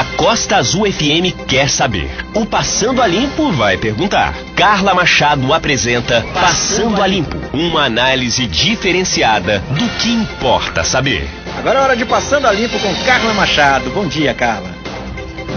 A Costa Azul FM quer saber. O Passando a Limpo vai perguntar. Carla Machado apresenta Passando a Limpo, uma análise diferenciada do que importa saber. Agora é hora de Passando a Limpo com Carla Machado. Bom dia, Carla.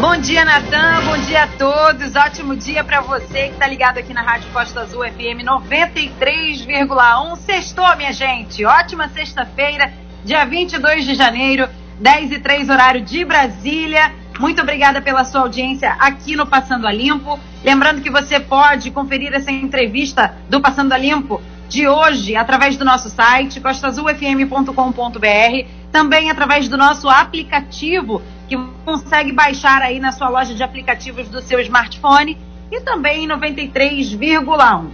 Bom dia, Natan. Bom dia a todos. Ótimo dia para você que está ligado aqui na Rádio Costa Azul FM 93,1. Sextou, minha gente. Ótima sexta-feira, dia 22 de janeiro, 10 e 3 horário de Brasília. Muito obrigada pela sua audiência aqui no Passando a Limpo. Lembrando que você pode conferir essa entrevista do Passando a Limpo de hoje através do nosso site costazulfm.com.br, também através do nosso aplicativo que consegue baixar aí na sua loja de aplicativos do seu smartphone e também em 93,1.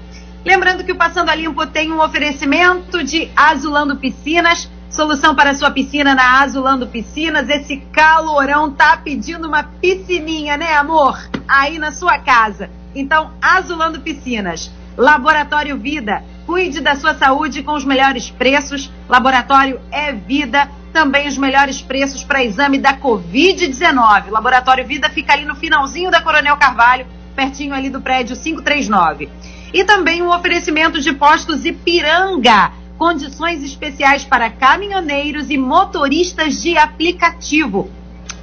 Lembrando que o Passando a Limpo tem um oferecimento de Azulando Piscinas Solução para sua piscina na Azulando Piscinas. Esse calorão tá pedindo uma piscininha, né, amor? Aí na sua casa. Então, Azulando Piscinas. Laboratório Vida. Cuide da sua saúde com os melhores preços. Laboratório é Vida. Também os melhores preços para exame da Covid-19. Laboratório Vida fica ali no finalzinho da Coronel Carvalho, pertinho ali do prédio 539. E também um oferecimento de postos Ipiranga condições especiais para caminhoneiros e motoristas de aplicativo.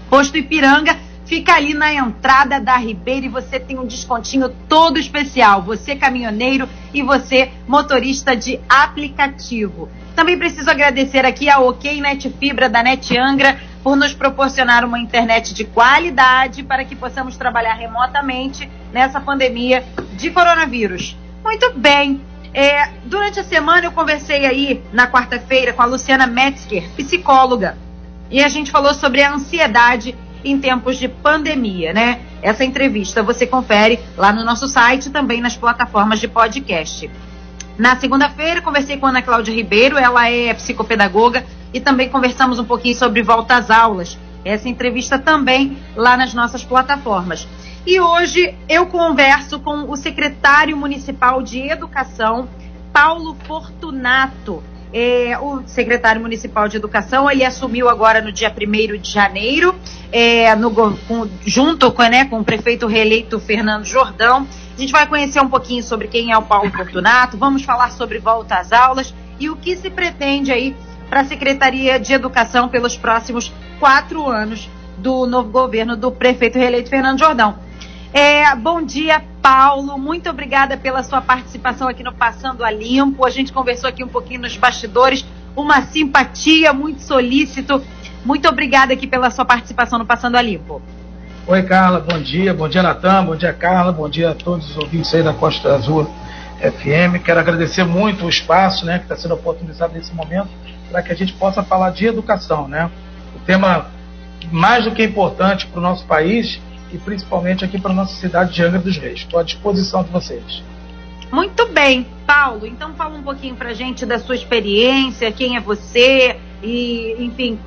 Posto Ipiranga fica ali na entrada da Ribeira e você tem um descontinho todo especial. Você caminhoneiro e você motorista de aplicativo. Também preciso agradecer aqui a OK Net Fibra da Net Angra por nos proporcionar uma internet de qualidade para que possamos trabalhar remotamente nessa pandemia de coronavírus. Muito bem, é, durante a semana eu conversei aí na quarta-feira com a Luciana Metzger, psicóloga, e a gente falou sobre a ansiedade em tempos de pandemia, né? Essa entrevista você confere lá no nosso site e também nas plataformas de podcast. Na segunda-feira, conversei com a Ana Cláudia Ribeiro, ela é psicopedagoga e também conversamos um pouquinho sobre volta às aulas. Essa entrevista também lá nas nossas plataformas. E hoje eu converso com o secretário municipal de Educação, Paulo Fortunato. É, o secretário municipal de Educação, ele assumiu agora no dia 1 de janeiro, é, no, com, junto com, né, com o prefeito reeleito Fernando Jordão. A gente vai conhecer um pouquinho sobre quem é o Paulo Fortunato, vamos falar sobre volta às aulas e o que se pretende aí para a Secretaria de Educação pelos próximos quatro anos do novo governo do prefeito reeleito Fernando Jordão. É, bom dia, Paulo. Muito obrigada pela sua participação aqui no Passando a Limpo. A gente conversou aqui um pouquinho nos bastidores. Uma simpatia, muito solícito. Muito obrigada aqui pela sua participação no Passando a Limpo. Oi, Carla. Bom dia. Bom dia, Natan. Bom dia, Carla. Bom dia a todos os ouvintes aí da Costa Azul FM. Quero agradecer muito o espaço né, que está sendo oportunizado nesse momento para que a gente possa falar de educação. Né? O tema mais do que importante para o nosso país e principalmente aqui para a nossa cidade de Angra dos Reis. Estou à disposição de vocês. Muito bem, Paulo. Então fala um pouquinho para a gente da sua experiência, quem é você e, enfim,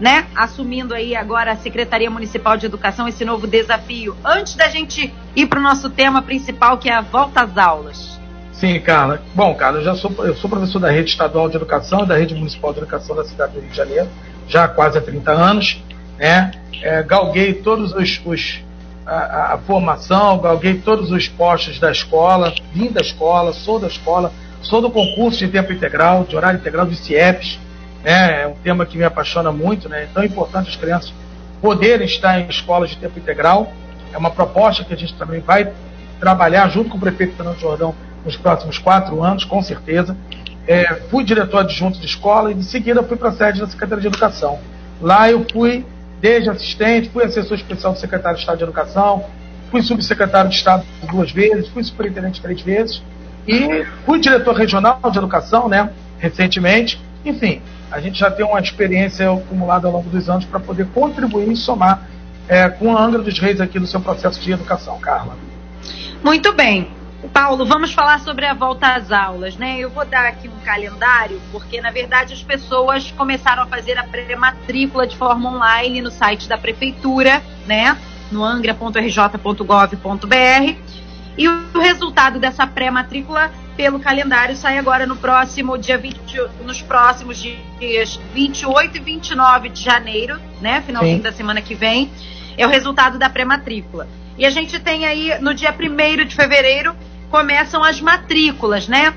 né, assumindo aí agora a Secretaria Municipal de Educação esse novo desafio. Antes da gente ir para o nosso tema principal, que é a volta às aulas. Sim, Carla. Bom, Carla, eu já sou, eu sou professor da Rede Estadual de Educação e da Rede Municipal de Educação da cidade do Rio de Janeiro, já há quase há 30 anos né? É, galguei todos os, os a, a, formação, galguei todos os postos da escola, vim da escola, sou da escola, sou do concurso de tempo integral, de horário integral dos CIEPs, né? É um tema que me apaixona muito, né? É tão importante as crianças poderem estar em escolas de tempo integral. É uma proposta que a gente também vai trabalhar junto com o prefeito Fernando Jordão nos próximos quatro anos, com certeza. É, fui diretor adjunto de escola e de seguida fui para a sede da Secretaria de Educação. Lá eu fui desde assistente, fui assessor especial do secretário de Estado de Educação, fui subsecretário de Estado duas vezes, fui superintendente três vezes e fui diretor regional de educação, né, recentemente. Enfim, a gente já tem uma experiência acumulada ao longo dos anos para poder contribuir e somar é, com a Angra dos Reis aqui no seu processo de educação, Carla. Muito bem. Paulo, vamos falar sobre a volta às aulas, né? Eu vou dar aqui um calendário, porque na verdade as pessoas começaram a fazer a pré-matrícula de forma online no site da prefeitura, né? No angra.rj.gov.br. E o resultado dessa pré-matrícula pelo calendário, sai agora no próximo dia 20, nos próximos dias 28 e 29 de janeiro, né? Finalzinho Sim. da semana que vem, é o resultado da pré-matrícula. E a gente tem aí no dia 1 de fevereiro começam as matrículas, né?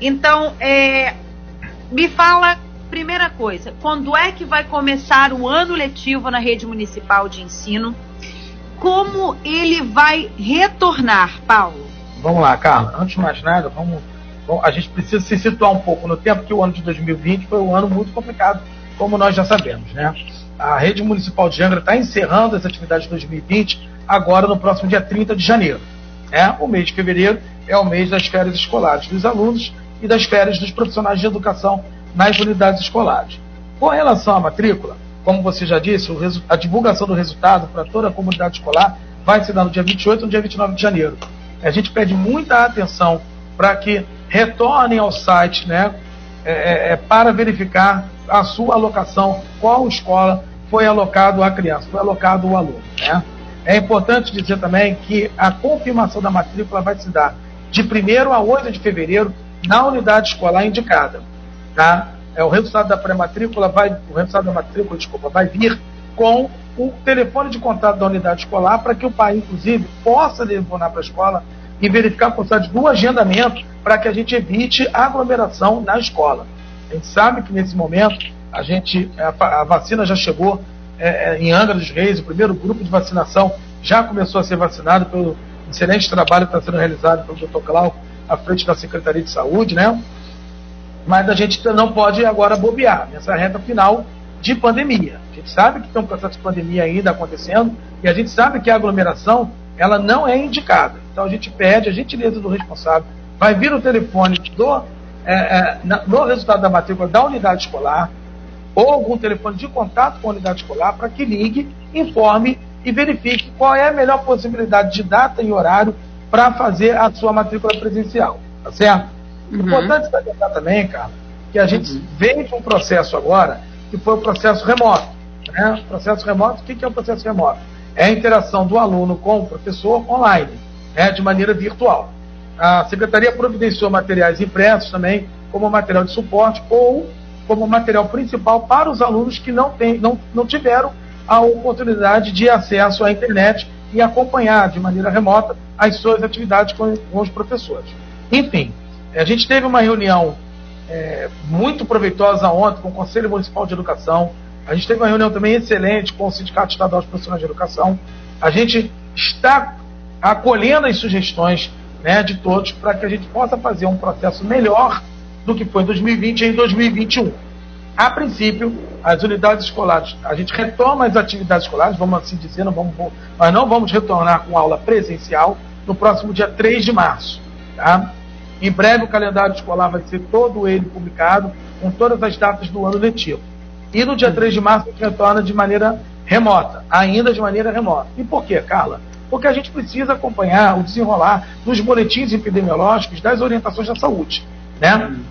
Então, é, me fala, primeira coisa, quando é que vai começar o ano letivo na rede municipal de ensino? Como ele vai retornar, Paulo? Vamos lá, Carla. Antes de mais nada, vamos, bom, a gente precisa se situar um pouco no tempo que o ano de 2020 foi um ano muito complicado, como nós já sabemos, né? A rede municipal de Angra está encerrando as atividades de 2020 agora no próximo dia 30 de janeiro. É, o mês de fevereiro é o mês das férias escolares dos alunos e das férias dos profissionais de educação nas unidades escolares. Com relação à matrícula, como você já disse, a divulgação do resultado para toda a comunidade escolar vai se dar no dia 28 e no dia 29 de janeiro. A gente pede muita atenção para que retornem ao site né, é, é, é, para verificar a sua alocação, qual escola foi alocado a criança, foi alocado o aluno. Né? É importante dizer também que a confirmação da matrícula vai se dar de 1 a 8 de fevereiro na unidade escolar indicada. Tá? É, o resultado da pré-matrícula vai, o resultado da matrícula, desculpa, vai vir com o telefone de contato da unidade escolar para que o pai, inclusive, possa telefonar para a escola e verificar a possibilidade do agendamento para que a gente evite aglomeração na escola. A gente sabe que nesse momento a gente a vacina já chegou é, é, em Angra dos Reis, o primeiro grupo de vacinação já começou a ser vacinado pelo excelente trabalho que está sendo realizado pelo Dr. Cláudio à frente da Secretaria de Saúde, né? Mas a gente não pode agora bobear nessa reta final de pandemia. A gente sabe que tem um processo de pandemia ainda acontecendo e a gente sabe que a aglomeração ela não é indicada. Então a gente pede a gentileza do responsável, vai vir o telefone do, é, é, no resultado da matrícula da unidade escolar ou algum telefone de contato com a unidade escolar para que ligue, informe e verifique qual é a melhor possibilidade de data e horário para fazer a sua matrícula presencial. Tá certo? Uhum. Importante destacar também, cara, que a gente uhum. vem de um processo agora que foi o processo remoto. Né? Processo remoto, o que é o processo remoto? É a interação do aluno com o professor online, né? de maneira virtual. A Secretaria providenciou materiais impressos também, como material de suporte ou como material principal para os alunos que não, tem, não, não tiveram a oportunidade de acesso à internet e acompanhar de maneira remota as suas atividades com, com os professores. Enfim, a gente teve uma reunião é, muito proveitosa ontem com o Conselho Municipal de Educação. A gente teve uma reunião também excelente com o Sindicato Estadual de Profissionais de Educação. A gente está acolhendo as sugestões né, de todos para que a gente possa fazer um processo melhor do que foi em 2020 e em 2021. A princípio, as unidades escolares, a gente retoma as atividades escolares, vamos assim dizer, não vamos, mas não vamos retornar com aula presencial no próximo dia 3 de março. Tá? Em breve o calendário escolar vai ser todo ele publicado, com todas as datas do ano letivo. E no dia 3 de março a gente retorna de maneira remota, ainda de maneira remota. E por quê, Carla? Porque a gente precisa acompanhar o desenrolar dos boletins epidemiológicos das orientações da saúde. Né?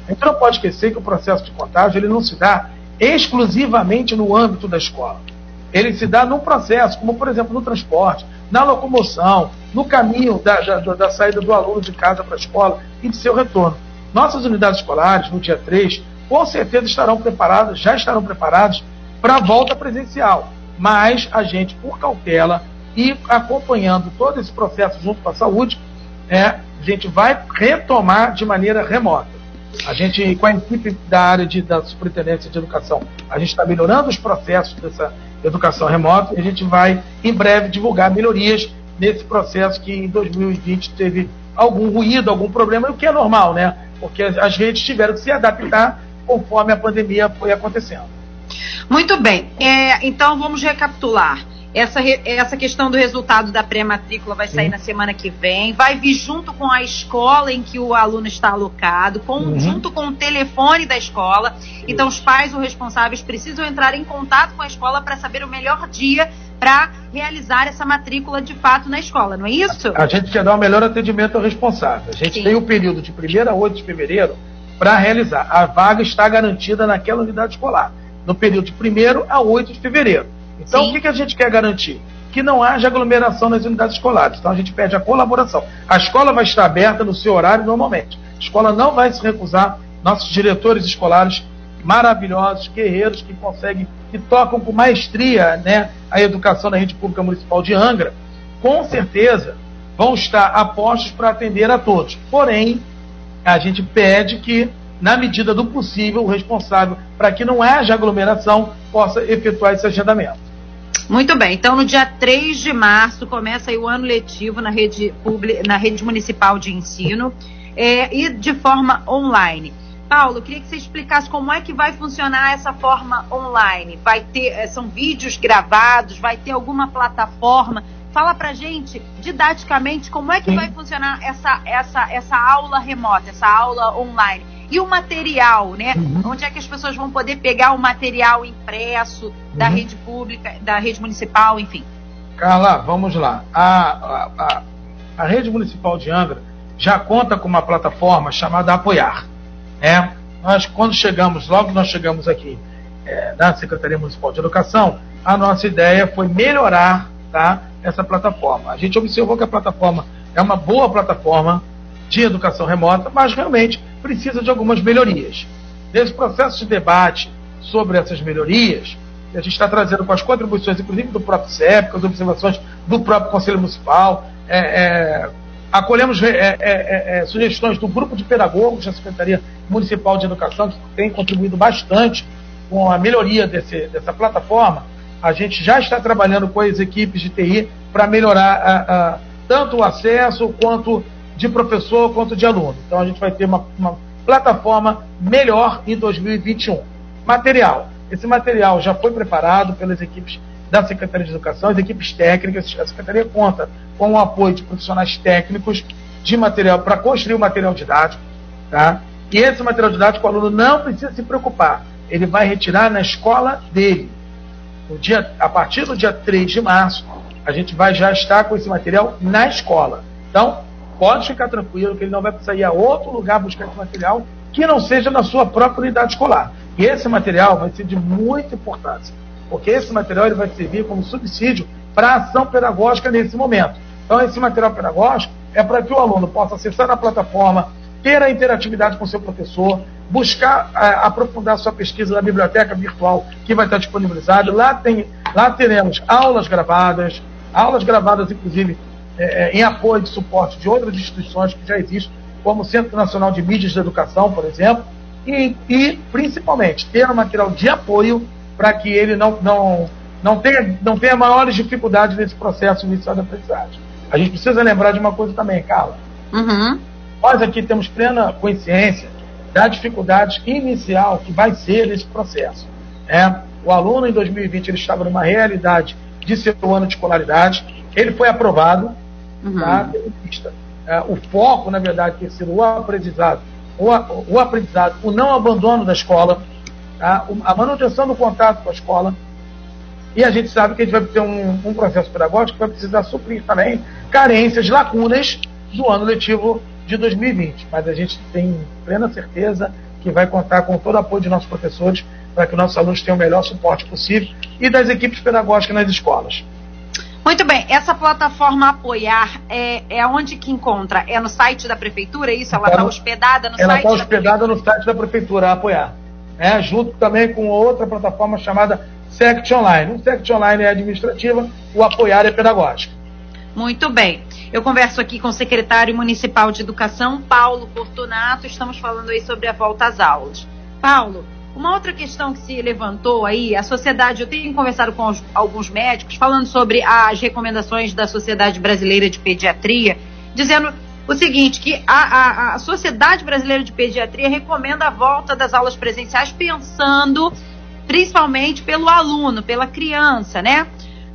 A gente não pode esquecer que o processo de contágio ele não se dá exclusivamente no âmbito da escola. Ele se dá num processo, como por exemplo no transporte, na locomoção, no caminho da, da, da saída do aluno de casa para a escola e de seu retorno. Nossas unidades escolares, no dia 3, com certeza estarão preparadas, já estarão preparadas para a volta presencial. Mas a gente, por cautela e acompanhando todo esse processo junto com a saúde, é, a gente vai retomar de maneira remota. A gente, com a equipe da área de, da Superintendência de Educação, a gente está melhorando os processos dessa educação remota e a gente vai, em breve, divulgar melhorias nesse processo que em 2020 teve algum ruído, algum problema, o que é normal, né? Porque as redes tiveram que se adaptar conforme a pandemia foi acontecendo. Muito bem. É, então vamos recapitular. Essa, essa questão do resultado da pré-matrícula vai sair Sim. na semana que vem, vai vir junto com a escola em que o aluno está alocado, com, uhum. junto com o telefone da escola. Então, os pais ou responsáveis precisam entrar em contato com a escola para saber o melhor dia para realizar essa matrícula de fato na escola, não é isso? A, gente quer dar o um melhor atendimento ao responsável. A gente Sim. tem o período de 1 a 8 de fevereiro para realizar. A vaga está garantida naquela unidade escolar, no período de 1 a 8 de fevereiro. Então, Sim. o que, que a gente quer garantir? Que não haja aglomeração nas unidades escolares. Então, a gente pede a colaboração. A escola vai estar aberta no seu horário normalmente. A escola não vai se recusar. Nossos diretores escolares maravilhosos, guerreiros que conseguem, que tocam com maestria né, a educação na rede pública municipal de Angra, com certeza vão estar apostos para atender a todos. Porém, a gente pede que, na medida do possível, o responsável, para que não haja aglomeração, possa efetuar esse agendamento. Muito bem, então no dia 3 de março começa o ano letivo na rede, na rede municipal de ensino é, e de forma online. Paulo, queria que você explicasse como é que vai funcionar essa forma online. Vai ter, eh, são vídeos gravados, vai ter alguma plataforma? Fala pra gente didaticamente como é que vai funcionar essa, essa, essa aula remota, essa aula online. E o material, né? Uhum. Onde é que as pessoas vão poder pegar o material impresso uhum. da rede pública, da rede municipal, enfim? Carla, vamos lá. A, a, a, a rede municipal de Angra já conta com uma plataforma chamada Apoiar. É, nós, quando chegamos, logo nós chegamos aqui é, na Secretaria Municipal de Educação, a nossa ideia foi melhorar tá, essa plataforma. A gente observou que a plataforma é uma boa plataforma de educação remota, mas realmente precisa de algumas melhorias. Nesse processo de debate sobre essas melhorias, a gente está trazendo com as contribuições, inclusive do próprio CEP, com as observações do próprio Conselho Municipal, é, é, Acolhemos é, é, é, é, sugestões do grupo de pedagogos da Secretaria Municipal de Educação, que tem contribuído bastante com a melhoria desse, dessa plataforma. A gente já está trabalhando com as equipes de TI para melhorar a, a, tanto o acesso quanto de professor quanto de aluno. Então a gente vai ter uma, uma plataforma melhor em 2021. Material. Esse material já foi preparado pelas equipes da Secretaria de Educação, as equipes técnicas, a Secretaria conta com o apoio de profissionais técnicos de material para construir o material didático, tá? E esse material didático o aluno não precisa se preocupar, ele vai retirar na escola dele. No dia, a partir do dia 3 de março, a gente vai já estar com esse material na escola. Então, pode ficar tranquilo que ele não vai precisar ir a outro lugar buscar esse material que não seja na sua própria unidade escolar. E esse material vai ser de muita importância porque esse material ele vai servir como subsídio para a ação pedagógica nesse momento. Então, esse material pedagógico é para que o aluno possa acessar a plataforma, ter a interatividade com seu professor, buscar a, é, aprofundar sua pesquisa na biblioteca virtual que vai estar disponibilizada. Lá, tem, lá teremos aulas gravadas, aulas gravadas, inclusive, é, é, em apoio de suporte de outras instituições que já existem, como o Centro Nacional de Mídias de Educação, por exemplo, e, e principalmente ter um material de apoio para que ele não, não, não, tenha, não tenha maiores dificuldades nesse processo inicial da aprendizagem. A gente precisa lembrar de uma coisa também, Carla. Uhum. Nós aqui temos plena consciência da dificuldade inicial que vai ser esse processo. Né? O aluno em 2020 ele estava numa realidade de seu ano de escolaridade, ele foi aprovado, uhum. tá? É, o foco, na verdade, tem sido o aprendizado, o, o aprendizado, o não abandono da escola, tá? a manutenção do contato com a escola. E a gente sabe que a gente vai ter um, um processo pedagógico que vai precisar suprir também carências, lacunas do ano letivo de 2020. Mas a gente tem plena certeza que vai contar com todo o apoio de nossos professores para que nossos alunos tenham o melhor suporte possível e das equipes pedagógicas nas escolas. Muito bem, essa plataforma Apoiar é, é onde que encontra? É no site da prefeitura, é isso? Ela está tá hospedada no ela site? Ela está hospedada no site da prefeitura, Apoiar né, junto também com outra plataforma chamada SECT Online. O SECT Online é administrativa, o apoiar é pedagógico. Muito bem. Eu converso aqui com o secretário municipal de educação, Paulo Fortunato. Estamos falando aí sobre a volta às aulas. Paulo, uma outra questão que se levantou aí, a sociedade, eu tenho conversado com alguns médicos falando sobre as recomendações da Sociedade Brasileira de Pediatria, dizendo o seguinte, que a, a, a Sociedade Brasileira de Pediatria recomenda a volta das aulas presenciais pensando principalmente pelo aluno, pela criança, né?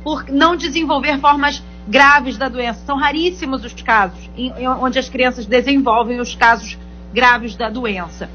Por não desenvolver formas graves da doença. São raríssimos os casos em, em, onde as crianças desenvolvem os casos graves da doença.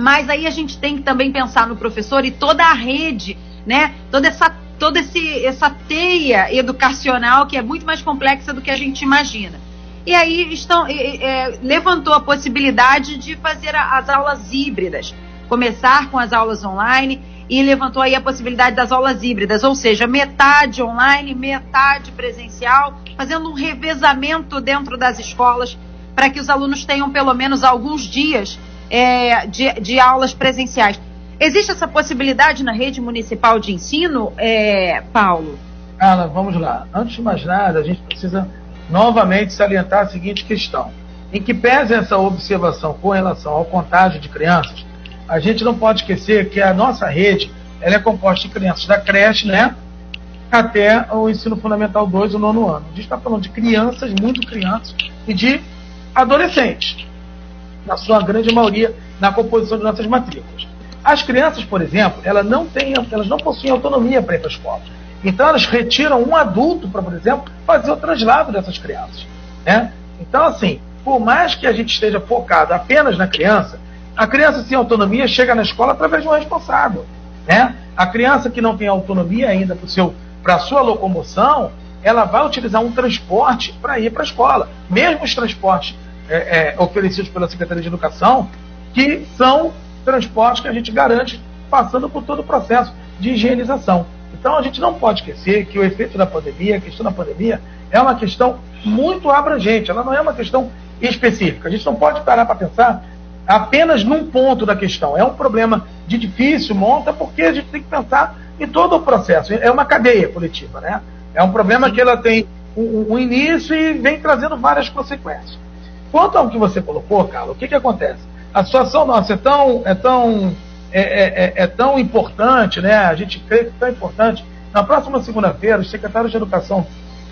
Mas aí a gente tem que também pensar no professor e toda a rede, né? Toda essa toda esse, essa teia educacional que é muito mais complexa do que a gente imagina. E aí estão, é, levantou a possibilidade de fazer as aulas híbridas, começar com as aulas online e levantou aí a possibilidade das aulas híbridas, ou seja, metade online, metade presencial, fazendo um revezamento dentro das escolas para que os alunos tenham pelo menos alguns dias é, de, de, aulas presenciais. Existe essa possibilidade na rede municipal de ensino, é, Paulo? Vamos lá. Antes de mais nada, a gente precisa novamente salientar a seguinte questão. Em que pese essa observação com relação ao contágio de crianças, a gente não pode esquecer que a nossa rede ela é composta de crianças da creche, né? Até o ensino fundamental 2, o nono ano. A gente está falando de crianças, muito crianças, e de adolescentes, na sua grande maioria, na composição de nossas matrículas. As crianças, por exemplo, elas não, têm, elas não possuem autonomia para ir para a escola. Então, elas retiram um adulto para, por exemplo, fazer o traslado dessas crianças. Né? Então, assim, por mais que a gente esteja focado apenas na criança, a criança sem autonomia chega na escola através de um responsável. Né? A criança que não tem autonomia ainda para a sua locomoção, ela vai utilizar um transporte para ir para a escola. Mesmo os transportes é, é, oferecidos pela Secretaria de Educação, que são transportes que a gente garante passando por todo o processo de higienização. Então a gente não pode esquecer que o efeito da pandemia, a questão da pandemia, é uma questão muito abrangente, ela não é uma questão específica. A gente não pode parar para pensar apenas num ponto da questão. É um problema de difícil monta, porque a gente tem que pensar em todo o processo. É uma cadeia coletiva, né? É um problema que ela tem um, um início e vem trazendo várias consequências. Quanto ao que você colocou, Carlos, o que, que acontece? A situação nossa é tão, é tão, é, é, é, é tão importante, né? A gente crê que é tão importante. Na próxima segunda-feira, os secretários de Educação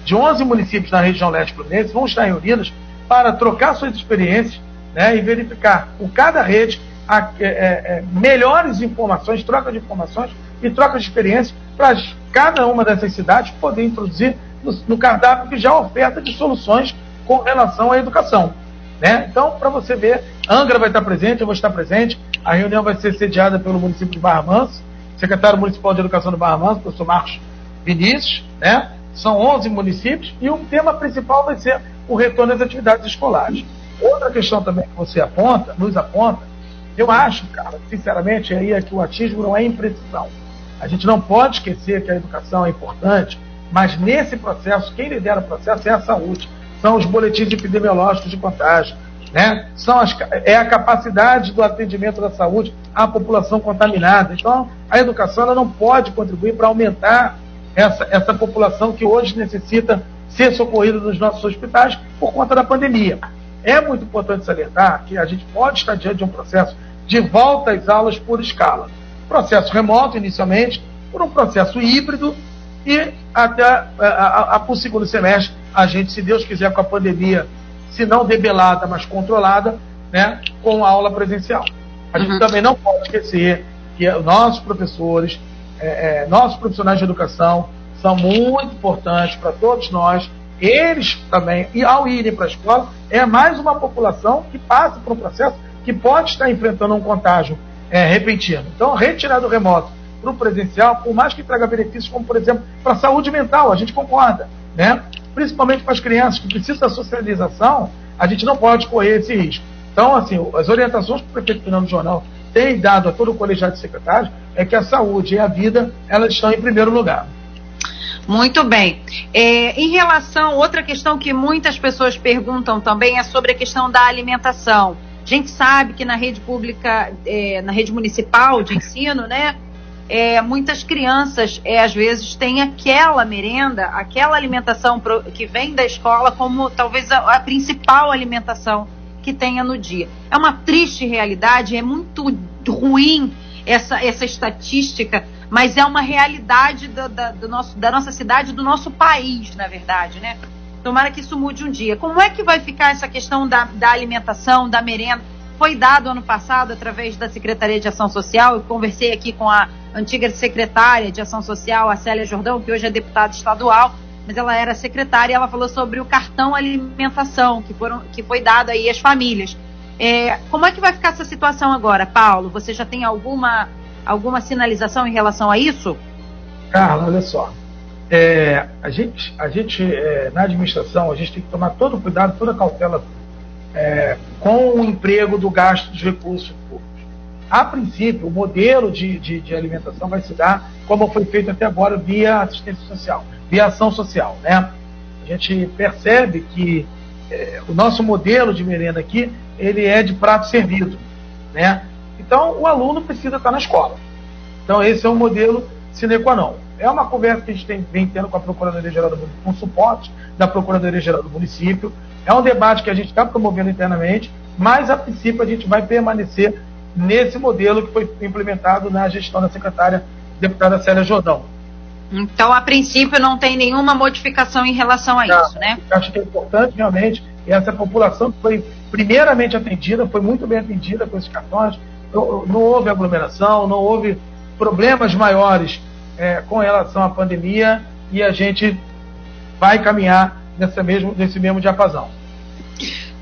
de 11 municípios da região leste fluminense vão estar reunidos para trocar suas experiências né, e verificar com cada rede a, é, é, melhores informações, troca de informações e troca de experiências para cada uma dessas cidades poder introduzir no, no cardápio que já oferta de soluções com relação à educação. Né? Então, para você ver, Angra vai estar presente, eu vou estar presente. A reunião vai ser sediada pelo município de Barra Manso, secretário municipal de educação do Barra Manso, professor Marcos Vinícius. Né? São 11 municípios e o tema principal vai ser o retorno às atividades escolares. Outra questão também que você aponta, nos aponta, eu acho, cara, sinceramente, aí é que o atismo não é imprecisão. A gente não pode esquecer que a educação é importante, mas nesse processo, quem lidera o processo é a saúde. São os boletins epidemiológicos de contágio. Né? São as, é a capacidade do atendimento da saúde à população contaminada. Então, a educação ela não pode contribuir para aumentar essa, essa população que hoje necessita ser socorrida nos nossos hospitais por conta da pandemia. É muito importante salientar que a gente pode estar diante de um processo de volta às aulas por escala. Processo remoto, inicialmente, por um processo híbrido e até a, a, a, o segundo semestre, a gente, se Deus quiser, com a pandemia, se não debelada, mas controlada, né, com a aula presencial. A gente uhum. também não pode esquecer que nossos professores, é, é, nossos profissionais de educação, são muito importantes para todos nós. Eles também, e ao irem para a escola, é mais uma população que passa por um processo que pode estar enfrentando um contágio é, repentino. Então, retirar do remoto para o presencial, por mais que traga benefícios, como por exemplo para a saúde mental, a gente concorda, né? principalmente para as crianças que precisam da socialização, a gente não pode correr esse risco. Então, assim, as orientações que o prefeito Fernando Jornal tem dado a todo o colegiado de secretários é que a saúde e a vida elas estão em primeiro lugar. Muito bem. É, em relação, outra questão que muitas pessoas perguntam também é sobre a questão da alimentação. A gente sabe que na rede pública, é, na rede municipal de ensino, né, é, muitas crianças, é, às vezes, têm aquela merenda, aquela alimentação pro, que vem da escola como talvez a, a, principal alimentação que tenha no dia. É uma triste realidade, é muito ruim essa, essa estatística mas é uma realidade da, da, do nosso, da nossa cidade, do nosso país, na verdade, né? Tomara que isso mude um dia. Como é que vai ficar essa questão da, da alimentação, da merenda? Foi dado ano passado através da Secretaria de Ação Social. Eu conversei aqui com a antiga secretária de Ação Social, a Célia Jordão, que hoje é deputada estadual, mas ela era secretária e ela falou sobre o cartão alimentação que, foram, que foi dado aí às famílias. É, como é que vai ficar essa situação agora, Paulo? Você já tem alguma alguma sinalização em relação a isso? Carla, olha só. É, a gente, a gente é, na administração, a gente tem que tomar todo o cuidado, toda a cautela é, com o emprego do gasto dos recursos públicos. A princípio, o modelo de, de, de, alimentação vai se dar como foi feito até agora via assistência social, via ação social. Né? A gente percebe que é, o nosso modelo de merenda aqui, ele é de prato servido, né? Então, o aluno precisa estar na escola. Então, esse é o modelo sine qua non. É uma conversa que a gente tem, vem tendo com a Procuradoria-Geral do Município, com suporte da Procuradoria-Geral do Município. É um debate que a gente está promovendo internamente, mas, a princípio, a gente vai permanecer nesse modelo que foi implementado na gestão da secretária deputada Célia Jordão. Então, a princípio, não tem nenhuma modificação em relação a isso, né? Acho que é importante, realmente, essa população que foi primeiramente atendida, foi muito bem atendida com esses cartões, não, não houve aglomeração, não houve problemas maiores é, com relação à pandemia e a gente vai caminhar nesse mesmo, nesse mesmo diapasão.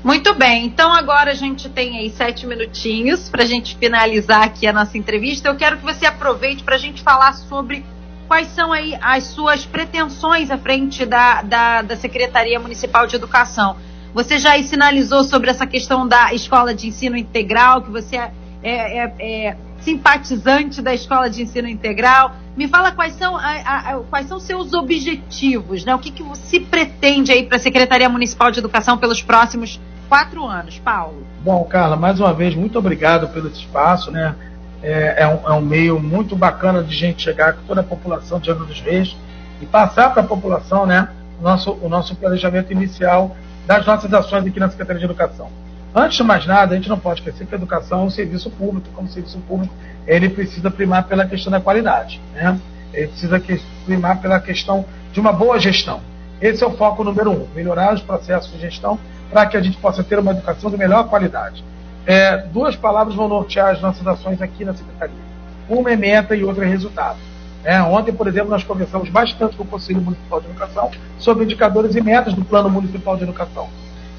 Muito bem, então agora a gente tem aí sete minutinhos para a gente finalizar aqui a nossa entrevista. Eu quero que você aproveite para a gente falar sobre quais são aí as suas pretensões à frente da, da, da Secretaria Municipal de Educação. Você já sinalizou sobre essa questão da escola de ensino integral, que você é, é, é simpatizante da escola de ensino integral. Me fala quais são, a, a, quais são seus objetivos, né? O que, que se pretende aí para a Secretaria Municipal de Educação pelos próximos quatro anos, Paulo? Bom, Carla, mais uma vez, muito obrigado pelo espaço, né? É, é, um, é um meio muito bacana de gente chegar com toda a população de Angra dos Reis e passar para a população, né? Nosso, o nosso planejamento inicial das nossas ações aqui na Secretaria de Educação. Antes de mais nada, a gente não pode esquecer que a educação é um serviço público, como serviço público, ele precisa primar pela questão da qualidade, né? Ele precisa primar pela questão de uma boa gestão. Esse é o foco número um, melhorar os processos de gestão para que a gente possa ter uma educação de melhor qualidade. É, duas palavras vão nortear as nossas ações aqui na Secretaria. Uma é meta e outra é resultado. É, ontem, por exemplo, nós conversamos bastante com o Conselho Municipal de Educação sobre indicadores e metas do Plano Municipal de Educação.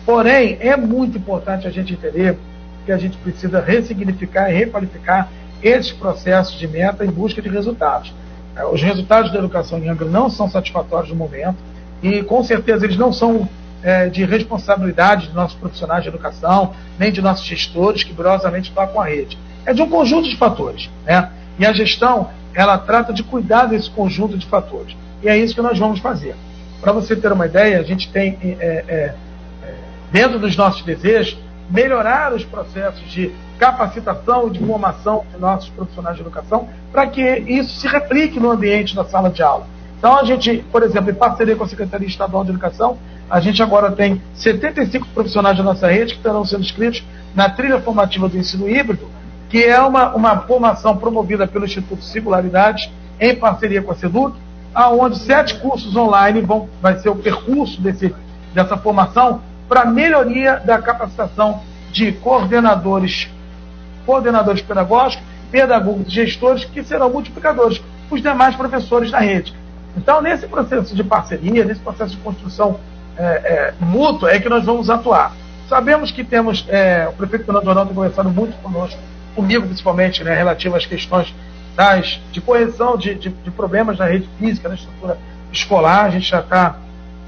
Porém, é muito importante a gente entender que a gente precisa ressignificar e requalificar esses processos de meta em busca de resultados. É, os resultados da educação em Angra não são satisfatórios no momento e, com certeza, eles não são é, de responsabilidade de nossos profissionais de educação, nem de nossos gestores que brosamente tocam a rede. É de um conjunto de fatores. Né? E a gestão, ela trata de cuidar desse conjunto de fatores. E é isso que nós vamos fazer. Para você ter uma ideia, a gente tem é, é, dentro dos nossos desejos, melhorar os processos de capacitação e de formação de nossos profissionais de educação para que isso se replique no ambiente da sala de aula. Então, a gente, por exemplo, em parceria com a Secretaria Estadual de Educação, a gente agora tem 75 profissionais da nossa rede que estarão sendo inscritos na trilha formativa do ensino híbrido, que é uma, uma formação promovida pelo Instituto Singularidades, em parceria com a SEDUC, aonde sete cursos online vão, vai ser o percurso desse, dessa formação para melhoria da capacitação de coordenadores, coordenadores pedagógicos, pedagogos gestores, que serão multiplicadores, os demais professores da rede. Então, nesse processo de parceria, nesse processo de construção é, é, mútua, é que nós vamos atuar. Sabemos que temos, é, o prefeito Fernando Ronaldo tem conversado muito conosco, comigo principalmente, né, relativo às questões das, de correção de, de, de problemas na rede física, na estrutura escolar, a gente já está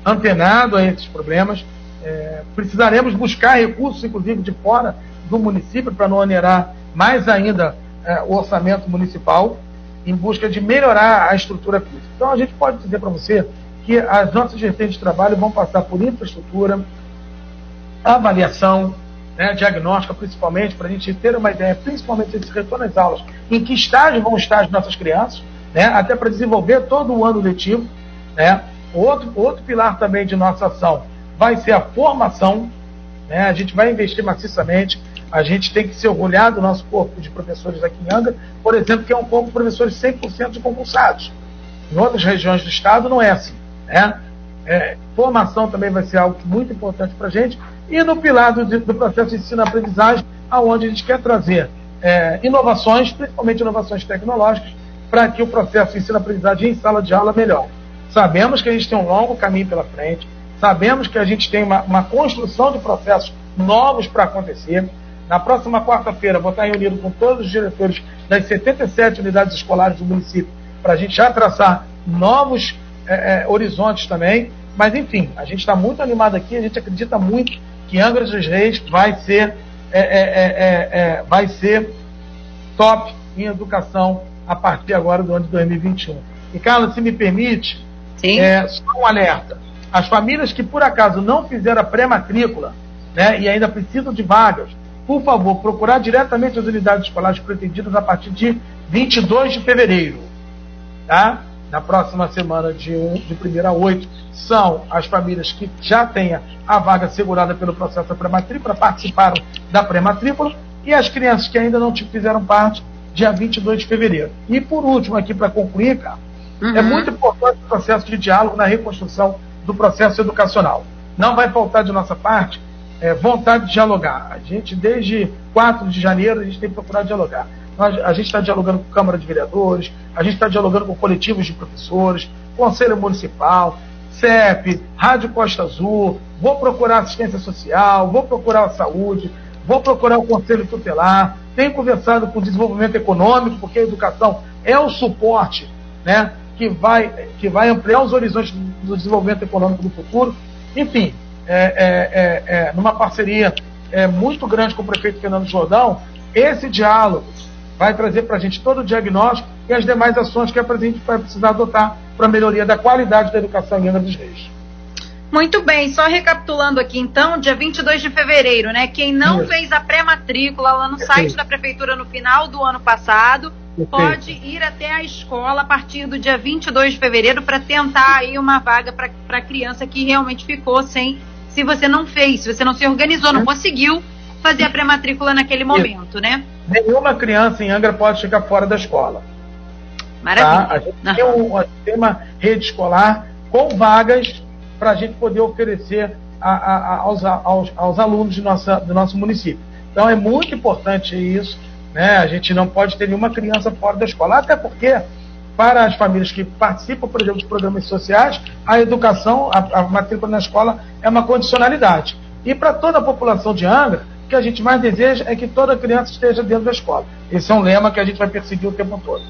antenado a esses problemas. É, precisaremos buscar recursos, inclusive, de fora do município, para não onerar mais ainda é, o orçamento municipal, em busca de melhorar a estrutura física. Então, a gente pode dizer para você que as nossas vertentes de trabalho vão passar por infraestrutura, avaliação, né, diagnóstica, principalmente, para a gente ter uma ideia, principalmente desse retorno às aulas, em que estágio vão estar as nossas crianças, né, até para desenvolver todo o ano letivo. Né. Outro, outro pilar também de nossa ação vai ser a formação. Né? A gente vai investir maciçamente. A gente tem que se orgulhar do nosso corpo de professores aqui em Angra, por exemplo, que é um corpo de professores 100% de concursados. Em outras regiões do estado não é assim. Né? É, formação também vai ser algo muito importante para a gente. E no pilar do, do processo de ensino-aprendizagem, aonde a gente quer trazer é, inovações, principalmente inovações tecnológicas, para que o processo de ensino-aprendizagem em sala de aula melhore. Sabemos que a gente tem um longo caminho pela frente, Sabemos que a gente tem uma, uma construção de processos novos para acontecer. Na próxima quarta-feira, vou estar reunido com todos os diretores das 77 unidades escolares do município, para a gente já traçar novos é, é, horizontes também. Mas, enfim, a gente está muito animado aqui, a gente acredita muito que Angra dos Reis vai ser, é, é, é, vai ser top em educação a partir agora do ano de 2021. E, Carla, se me permite, só um alerta As famílias que por acaso não fizeram a pré-matrícula né, e ainda precisam de vagas, por favor, procurar diretamente as unidades escolares pretendidas a partir de 22 de fevereiro. Tá? Na próxima semana, de, 1, de 1 a 8, são as famílias que já têm a vaga segurada pelo processo da pré-matrícula, participaram da pré-matrícula, e as crianças que ainda não fizeram parte, dia 22 de fevereiro. E por último, aqui para concluir, cara, uhum. é muito importante o processo de diálogo na reconstrução do processo educacional. Não vai faltar de nossa parte é, vontade de dialogar. A gente, desde 4 de janeiro, a gente tem procurado dialogar. Nós, a gente está dialogando com a Câmara de Vereadores, a gente está dialogando com coletivos de professores, Conselho Municipal, CEP, Rádio Costa Azul, vou procurar assistência social, vou procurar a saúde, vou procurar o Conselho Tutelar, tenho conversado com o desenvolvimento econômico, porque a educação é o suporte né, que, vai, que vai ampliar os horizontes do desenvolvimento econômico do futuro. Enfim, é, é, é, é numa parceria é, muito grande com o prefeito Fernando Jordão, esse diálogo vai trazer para a gente todo o diagnóstico e as demais ações que a gente vai precisar adotar para a melhoria da qualidade da educação em Angra dos Reis. Muito bem, só recapitulando aqui então, dia 22 de fevereiro, né? Quem não Isso. fez a pré-matrícula lá no site da prefeitura no final do ano passado, pode ir até a escola a partir do dia 22 de fevereiro para tentar aí uma vaga para a criança que realmente ficou sem, se você não fez, se você não se organizou, não conseguiu fazer a pré-matrícula naquele momento, né? Nenhuma criança em Angra pode ficar fora da escola. Maravilha. Tá? A, gente uhum. tem um, a gente tem uma rede escolar com vagas para a gente poder oferecer a, a, aos, aos, aos, alunos de nossa, do nosso município. Então é muito importante isso, né? A gente não pode ter nenhuma criança fora da escola, até porque para as famílias que participam, por exemplo, de programas sociais, a educação, a, a matrícula na escola é uma condicionalidade. E para toda a população de Angra, o que a gente mais deseja é que toda criança esteja dentro da escola. Esse é um lema que a gente vai perseguir o tempo todo.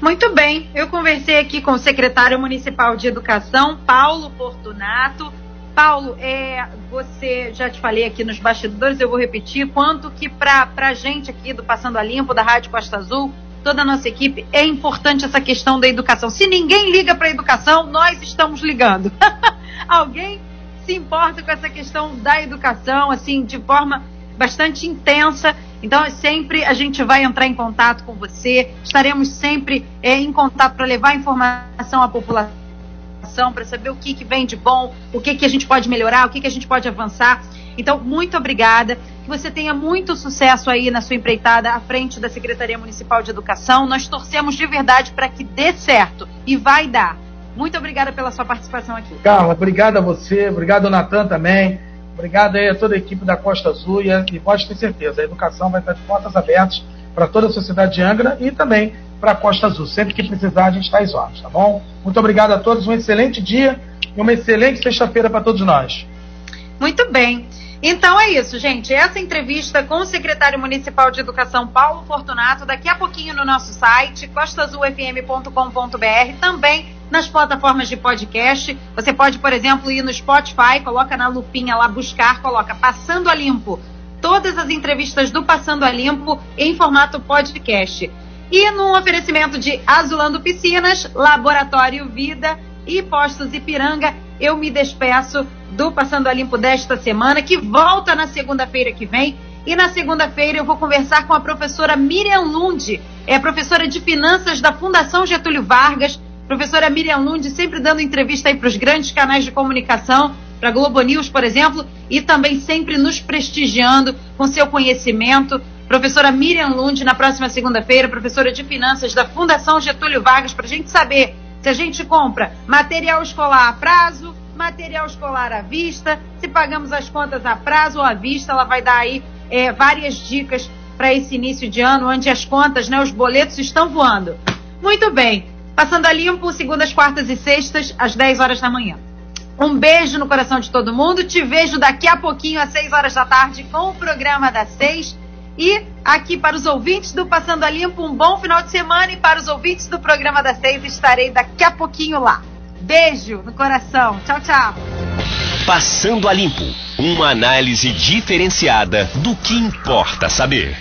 Muito bem, eu conversei aqui com o secretário municipal de educação, Paulo Fortunato. Paulo, é, você já te falei aqui nos bastidores, eu vou repetir, quanto que para a gente aqui do Passando a Limpo, da Rádio Costa Azul, toda a nossa equipe, é importante essa questão da educação. Se ninguém liga para a educação, nós estamos ligando. Alguém se importa com essa questão da educação, assim, de forma bastante intensa. Então, é sempre a gente vai entrar em contato com você, estaremos sempre é, em contato para levar informação à população, para saber o que, que vem de bom, o que, que a gente pode melhorar, o que, que a gente pode avançar. Então, muito obrigada. Que você tenha muito sucesso aí na sua empreitada à frente da Secretaria Municipal de Educação. Nós torcemos de verdade para que dê certo e vai dar. Muito obrigada pela sua participação aqui. Carla, obrigado a você, obrigado, Natan, também. Obrigado aí a toda a equipe da Costa Azul e, e pode ter certeza, a educação vai estar de portas abertas para toda a sociedade de Angra e também para a Costa Azul. Sempre que precisar, a gente está às ordens, tá bom? Muito obrigado a todos, um excelente dia e uma excelente sexta-feira para todos nós. Muito bem. Então é isso, gente. Essa entrevista com o secretário municipal de Educação, Paulo Fortunato, daqui a pouquinho no nosso site, costazulfm.com.br, também nas plataformas de podcast. Você pode, por exemplo, ir no Spotify, coloca na lupinha lá buscar, coloca Passando a Limpo. Todas as entrevistas do Passando a Limpo em formato podcast. E no oferecimento de Azulando Piscinas, Laboratório Vida e Postos Ipiranga, eu me despeço do Passando a Limpo desta semana, que volta na segunda-feira que vem. E na segunda-feira eu vou conversar com a professora Miriam Lund, é professora de finanças da Fundação Getúlio Vargas. Professora Miriam Lund sempre dando entrevista aí para os grandes canais de comunicação, para a Globo News, por exemplo, e também sempre nos prestigiando com seu conhecimento. Professora Miriam Lund, na próxima segunda-feira, professora de finanças da Fundação Getúlio Vargas, para a gente saber se a gente compra material escolar a prazo, material escolar à vista, se pagamos as contas a prazo ou à vista, ela vai dar aí é, várias dicas para esse início de ano, onde as contas, né, os boletos estão voando. Muito bem, passando a limpo, segundas, quartas e sextas, às 10 horas da manhã. Um beijo no coração de todo mundo. Te vejo daqui a pouquinho, às 6 horas da tarde, com o programa das 6. E aqui para os ouvintes do Passando a Limpo, um bom final de semana. E para os ouvintes do programa das 6, estarei daqui a pouquinho lá. Beijo no coração. Tchau, tchau. Passando a Limpo uma análise diferenciada do que importa saber.